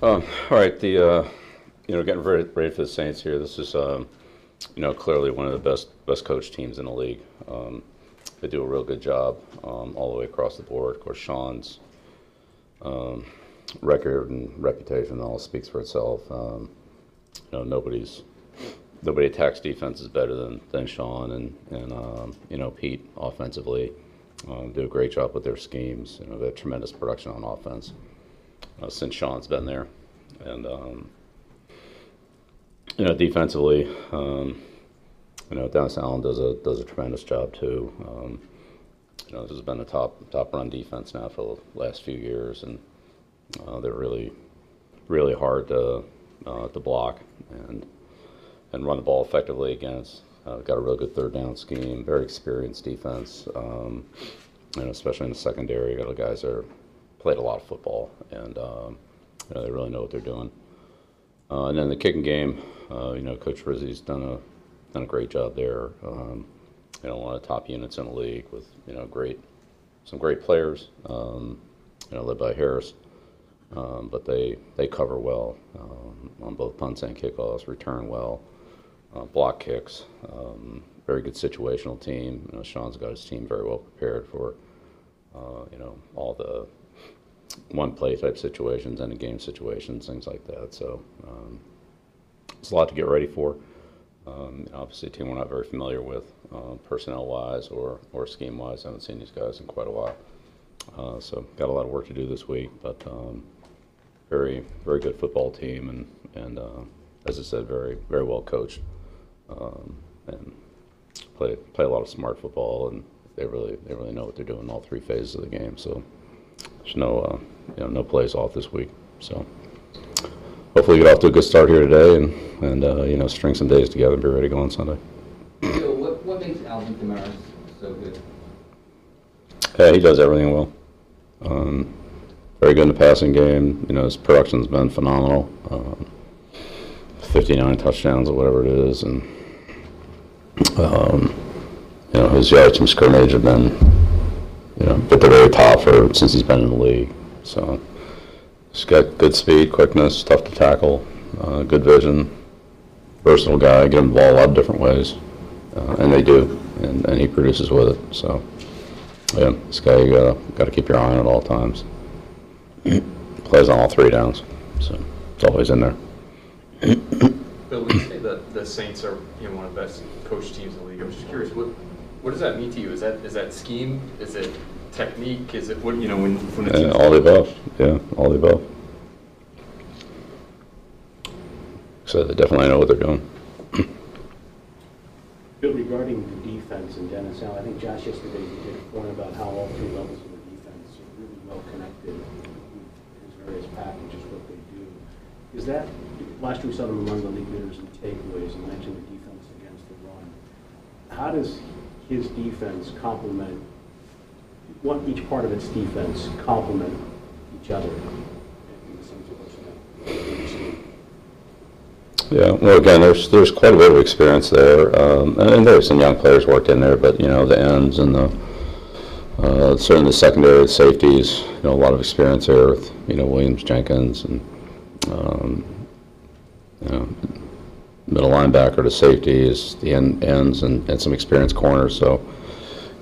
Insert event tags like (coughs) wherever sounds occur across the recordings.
Um, all right, the uh, you know getting ready, for the Saints here. This is um, you know clearly one of the best best coach teams in the league. Um, they do a real good job um, all the way across the board. Of course, Sean's um, record and reputation all speaks for itself. Um, you know nobody's nobody attacks defenses better than, than Sean and and you know Pete offensively. Do a great job with their schemes. You know, they have tremendous production on offense uh, since Sean's been there, and um, you know defensively, um, you know Dennis Allen does a does a tremendous job too. Um, you know, this has been a top top run defense now for the last few years, and uh, they're really really hard to uh, to block and and run the ball effectively against. Uh, got a real good third down scheme, very experienced defense, um, and especially in the secondary, got the guys that are, played a lot of football, and um, you know, they really know what they're doing. Uh, and then the kicking game, uh, you know, Coach Rizzi's done a done a great job there. Um, you know, one of the top units in the league with you know great some great players, um, you know, led by Harris. Um, but they, they cover well um, on both punts and kickoffs, return well uh, block kicks. Um, very good situational team. You know, Sean's got his team very well prepared for uh, you know all the one play type situations and the game situations, things like that. So um, it's a lot to get ready for. Um, obviously, a team we're not very familiar with, uh, personnel wise or, or scheme wise. I haven't seen these guys in quite a while. Uh, so, got a lot of work to do this week, but um, very, very good football team, and, and uh, as I said, very, very well coached um, and play play a lot of smart football, and they really they really know what they're doing in all three phases of the game. So there's no uh, you know no plays off this week. So hopefully get off to a good start here today, and and uh, you know string some days together and be ready to go on Sunday. So what, what makes Alvin Kamara so good? Yeah, he does everything well. Um, very good in the passing game. You know, his production's been phenomenal. Um, 59 touchdowns or whatever it is, and um, you know his yards from scrimmage have been you know at the very top for since he's been in the league. So he's got good speed, quickness, tough to tackle, uh, good vision, versatile guy. Get him the ball a lot of different ways, uh, and they do, and, and he produces with it. So yeah, this guy you gotta gotta keep your eye on at all times. (clears throat) Plays on all three downs, so it's always in there. Bill, you say that the Saints are, you know, one of the best coach teams in the league, I'm just curious, what, what does that mean to you? Is that, is that scheme? Is it technique? Is it, what, you know, when, when Yeah, it's. Uh, all the above, yeah, all the above. So they definitely know what they're doing. (clears throat) Bill, regarding the defense and Dennis Allen, I think Josh yesterday did a point about how all three levels of the defense are really well connected with his various packages, what they do. Is that, last year we saw them among the league leaders in takeaways, and mentioned the defense against the run. How does his defense complement, what each part of its defense complement each other? Yeah, well, again, there's, there's quite a bit of experience there, um, and and there's some young players worked in there, but, you know, the ends and the, uh, certainly the secondary, the safeties, you know, a lot of experience there with, you know, Williams, Jenkins, and, um, you know, middle linebacker to safeties, the end, ends, and, and some experienced corners, so,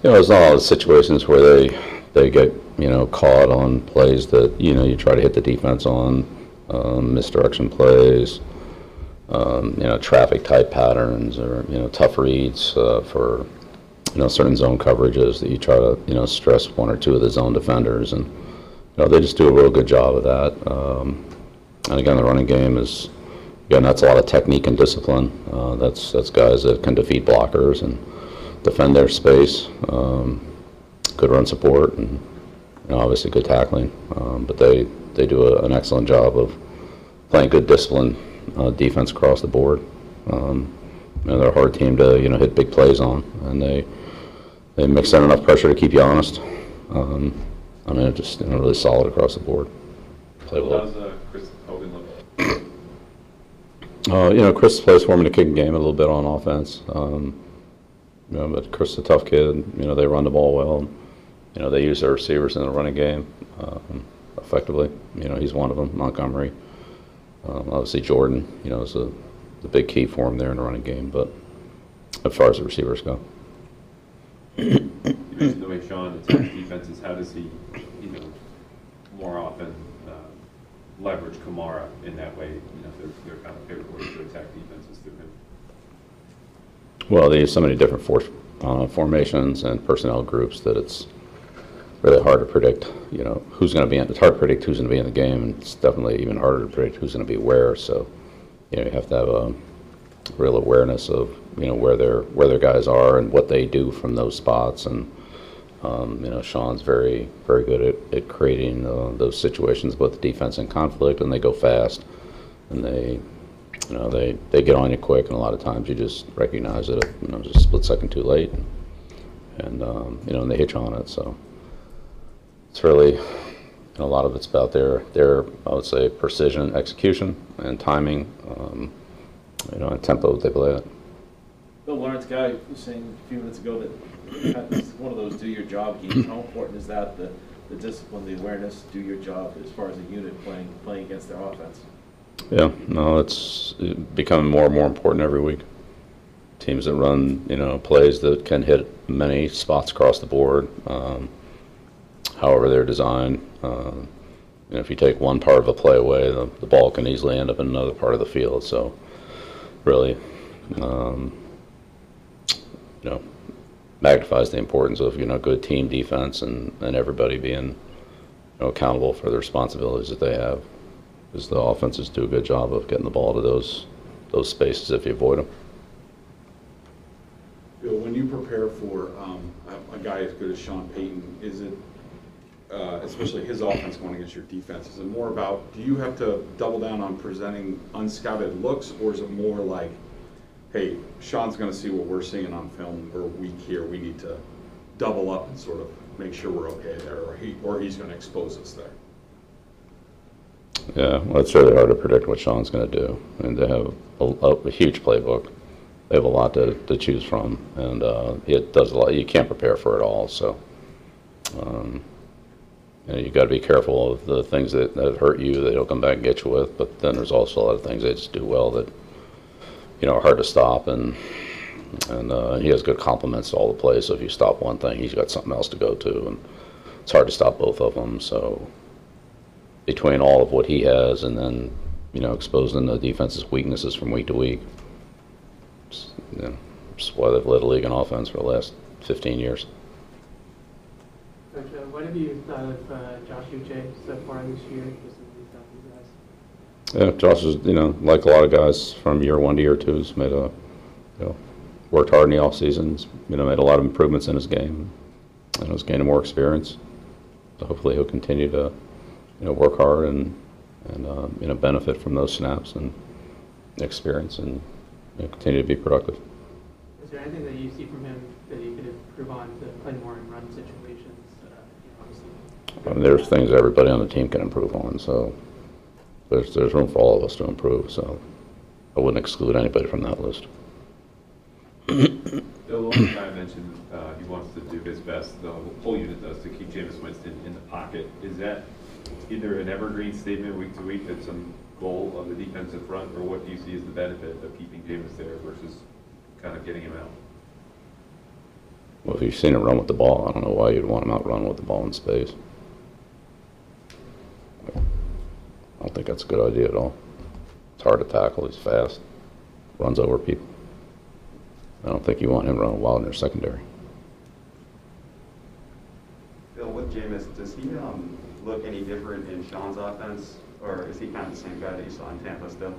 you know, there's not a lot of situations where they, they get, you know, caught on plays that, you know, you try to hit the defense on, um, misdirection plays, um, you know, traffic type patterns or, you know, tough reads uh, for, you know, certain zone coverages that you try to, you know, stress one or two of the zone defenders. And, you know, they just do a real good job of that. Um, and again, the running game is, again, that's a lot of technique and discipline. Uh, that's, that's guys that can defeat blockers and defend their space. Um, good run support and, you know, obviously good tackling. Um, but they, they do a, an excellent job of playing good discipline uh, defense across the board. Um, you know, they're a hard team to you know hit big plays on, and they they mix in enough pressure to keep you honest. Um, I mean, just you know, really solid across the board. Play well. how's uh, Chris? Uh, you know, Chris plays for me in the kicking game a little bit on offense. Um, you know, but Chris is a tough kid. You know, they run the ball well. You know, they use their receivers in the running game um, effectively. You know, he's one of them, Montgomery. Um, obviously Jordan, you know, is a, the big key for him there in the running game, but as far as the receivers go. You mentioned the way Sean attacks defenses, how does he, you know, more often leverage Kamara in that way? You know, they're, they're kind of favorite ways to attack defenses through him. Well, they use so many different for, uh, formations and personnel groups that it's really hard to predict, you know, who's going to be in, it's hard to predict who's going to be in the game, and it's definitely even harder to predict who's going to be where, so, you know, you have to have a real awareness of, you know, where their, where their guys are and what they do from those spots, and, um, you know, Sean's very, very good at, at creating, uh, those situations, both the defense and conflict, and they go fast, and they, you know, they, they get on you quick, and a lot of times you just recognize it, you know, just a split second too late, and, um, you know, and they hit you on it, so it's really, a lot of it's about their, their, I would say, precision, execution, and timing, um, you know, and tempo that they play at. Bill Lawrence Guy was saying a few minutes ago that it's one of those do your job games. How important is that, the, the discipline, the awareness, do your job as far as a unit playing, playing against their offense? Yeah, no, it's becoming more and more important every week. Teams that run, you know, plays that can hit many spots across the board, um, however they're designed. You know, if you take one part of a play away, the, the ball can easily end up in another part of the field. So, really, um, know, magnifies the importance of you know good team defense and, and everybody being you know, accountable for the responsibilities that they have. Because the offenses do a good job of getting the ball to those those spaces if you avoid them. Bill, when you prepare for um, a a guy as good as Sean Payton, is it, uh, especially his offense going against your defense, is it more about, do you have to double down on presenting unscouted looks, or is it more like, hey, Sean's going to see what we're seeing on film, we're weak here, we need to double up and sort of make sure we're okay there, or he, or he's going to expose us there? Yeah, well, it's really hard to predict what Sean's going to do, and they have a, a, huge playbook. They have a lot to, to choose from, and uh, it does a lot. You can't prepare for it all, so um, you know, you got to be careful of the things that, that hurt you that he'll come back and get you with. But then there's also a lot of things they just do well that you know hard to stop, and and uh, he has good compliments to all the plays. So if you stop one thing, he's got something else to go to, and it's hard to stop both of them. So between all of what he has and then, you know, exposing the defense's weaknesses from week to week. It's, you know, it's why they've led the league in offense for the last 15 years. What have you thought of uh, Josh Uche so far this year, just as he's done for you guys? Yeah, Josh is, you know, like a lot of guys from year one to year two, has made a, you know, worked hard in the off seasons, you know, made a lot of improvements in his game, and has gaining more experience. So hopefully he'll continue to, you know, work hard and, and uh, you know, benefit from those snaps and experience and you know, continue to be productive. Is there anything that you see from him that he could improve on to play more in run situations? Uh, you know, obviously, I mean, there's things everybody on the team can improve on, so there's, there's room for all of us to improve, so I wouldn't exclude anybody from that list. (coughs) Bill, guy mentioned uh, he wants to do his best, the whole unit does, to keep Jameis Winston in the pocket. Is that either an evergreen statement week to week that's some goal of the defensive front, or what do you see as the benefit of keeping Jameis there versus kind of getting him out? Well, if you've seen him run with the ball, I don't know why you'd want him out running with the ball in space. I don't think that's a good idea at all. It's hard to tackle, he's fast, runs over people. I don't think you want him running wild in your secondary. Bill, with Jameis, does he um, look any different in Sean's offense, or is he kind of the same guy that you saw in Tampa still?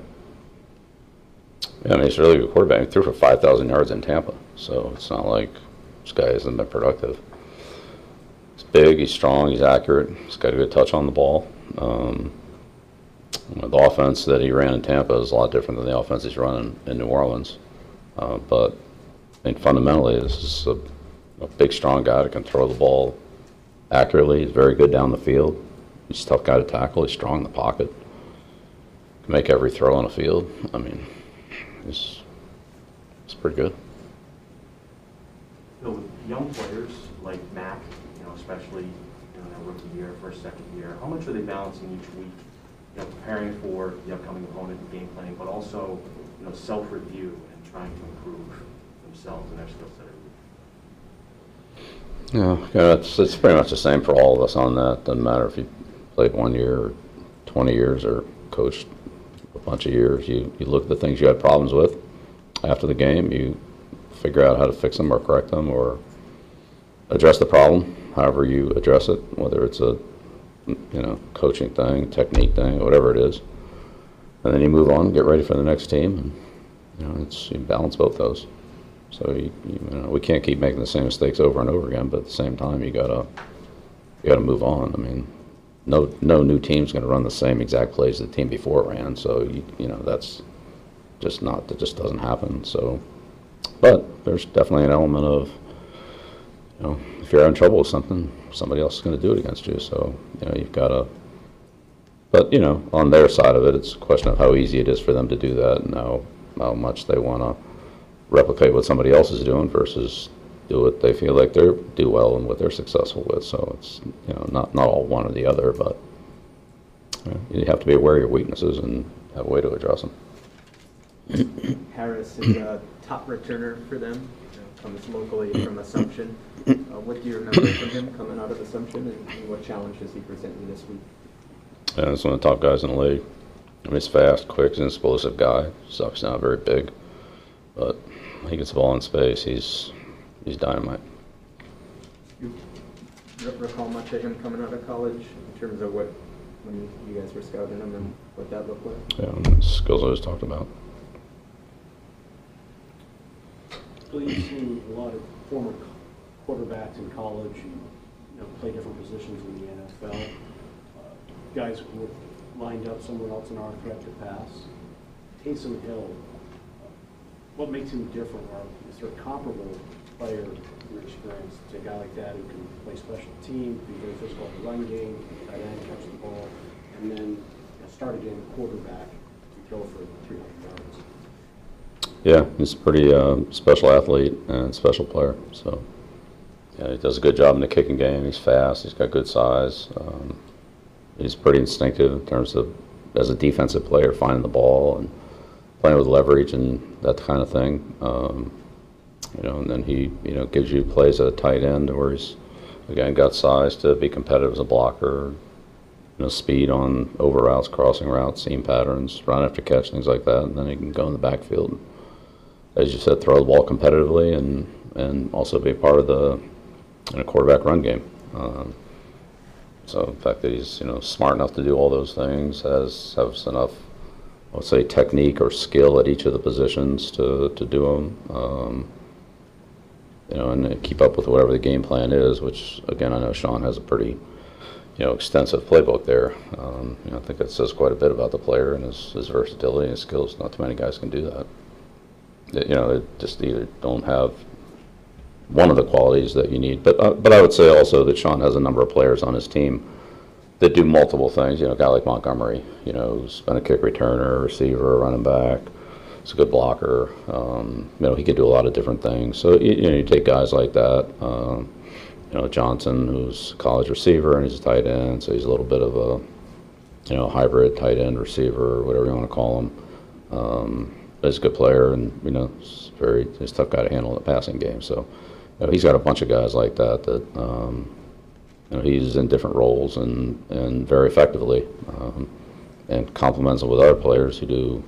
Yeah, I mean, he's a really good quarterback. He threw for 5,000 yards in Tampa, so it's not like this guy hasn't been productive. He's big, he's strong, he's accurate, he's got a good touch on the ball. Um, the offense that he ran in Tampa is a lot different than the offense he's running in New Orleans. Uh, but I think fundamentally, this is a, a big, strong guy that can throw the ball accurately. He's very good down the field. He's a tough guy to tackle. He's strong in the pocket. Can make every throw on the field. I mean, he's, he's pretty good. Bill, with young players like Mac, you know, especially you know, in their rookie year, first, second year, how much are they balancing each week you know, preparing for the upcoming opponent and game planning, but also, you know, self-review and trying to improve themselves and their skill set? Yeah, it's, it's pretty much the same for all of us on that. Doesn't matter if you played one year or 20 years or coached a bunch of years. You, you look at the things you had problems with after the game, you figure out how to fix them or correct them or address the problem, however you address it, whether it's a, you know, coaching thing, technique thing, whatever it is. And then you move on, get ready for the next team, and, you know, it's, you balance both those. So you, you know, we can't keep making the same mistakes over and over again, but at the same time, you gotta, you gotta move on. I mean, no, no new team's gonna run the same exact plays the team before ran, so you, you know, that's just not, that just doesn't happen, so. But there's definitely an element of, you know, if you're in trouble with something, somebody else is gonna do it against you, so, you know, you've gotta, but, you know, on their side of it, it's a question of how easy it is for them to do that and how, how much they wanna replicate what somebody else is doing versus do what they feel like they do well and what they're successful with. So it's you know not not all one or the other, but you, know, you have to be aware of your weaknesses and have a way to address them. Harris is a top returner for them, comes locally from Assumption. Uh, What do you remember from him coming out of Assumption, and and what challenge does he present you this week? And it's one of the top guys in the league. I mean, he's fast, quick, he's an explosive guy. He's obviously not very big, but he gets the ball in space. He's he's dynamite. You re- recall much of him coming out of college in terms of what, when you guys were scouting him and what that looked like? Yeah, the skills I was talked about. You've seen a lot of former quarterbacks in college and, you know, play different positions in the NFL. Uh, Guys who were lined up somewhere else in our threat to pass. Taysom Hill, what makes him different, or is there a comparable player your experience to a guy like that who can play special team, be very physical at the run game, tight end, catch the ball, and then you know, start again quarterback to throw for 300 yards? Yeah, he's a pretty uh, special athlete and special player. So, yeah, he does a good job in the kicking game. He's fast. He's got good size. Um, he's pretty instinctive in terms of as a defensive player, finding the ball and playing with leverage and that kind of thing. Um, you know, and then he, you know, gives you plays at a tight end where he's again got size to be competitive as a blocker. You know, speed on over routes, crossing routes, seam patterns, run after catch, things like that. And then he can go in the backfield as you said, throw the ball competitively and, and also be part of the in a quarterback run game. Um, so the fact that he's you know smart enough to do all those things, has has enough, I would say, technique or skill at each of the positions to to do them. Um, you know, and keep up with whatever the game plan is. Which again, I know Sean has a pretty you know extensive playbook there. Um, you know, I think that says quite a bit about the player and his, his versatility and his skills. Not too many guys can do that that, you know, just either don't have one of the qualities that you need. But uh, but I would say also that Sean has a number of players on his team that do multiple things. You know, a guy like Montgomery, you know, who's been a kick returner, receiver, running back. He's a good blocker. Um, you know, he could do a lot of different things. So you, you know, you take guys like that. Um, you know, Johnson, who's a college receiver and he's a tight end, so he's a little bit of a you know hybrid tight end receiver, whatever you want to call him. Um, he's a good player, and you know, very he's a tough guy to handle in the passing game. So, you know, he's got a bunch of guys like that that um, you know he's in different roles and and very effectively, um, and complements with other players who do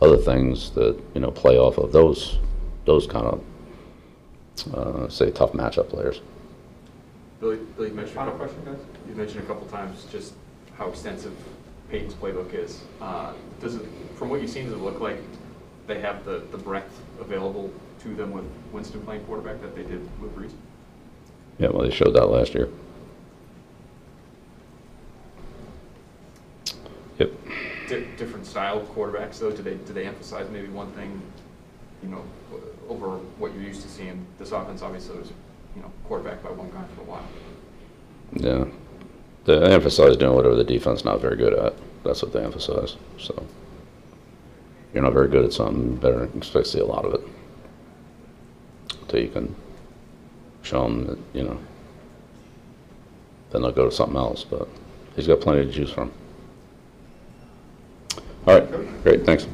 other things that you know play off of those those kind of uh, say tough matchup players. Billy, Billy, you mentioned. Final question, guys? You mentioned a couple times just how extensive Payton's playbook is. Uh, Does it, from what you've seen, does it look like they have the, the breadth available to them with Winston playing quarterback that they did with Brees? Yeah, well, they showed that last year. Yep. Di- Different style of quarterbacks, though, do they, do they emphasize maybe one thing, you know, over what you're used to seeing? This offense obviously was, you know, quarterback by one guy for a while. Yeah. They emphasize doing whatever the defense not very good at. That's what they emphasize. So you're not very good at something, you better expect to see a lot of it. Until you can show them that, you know, then they'll go to something else. But he's got plenty to choose from. All right, great, thanks.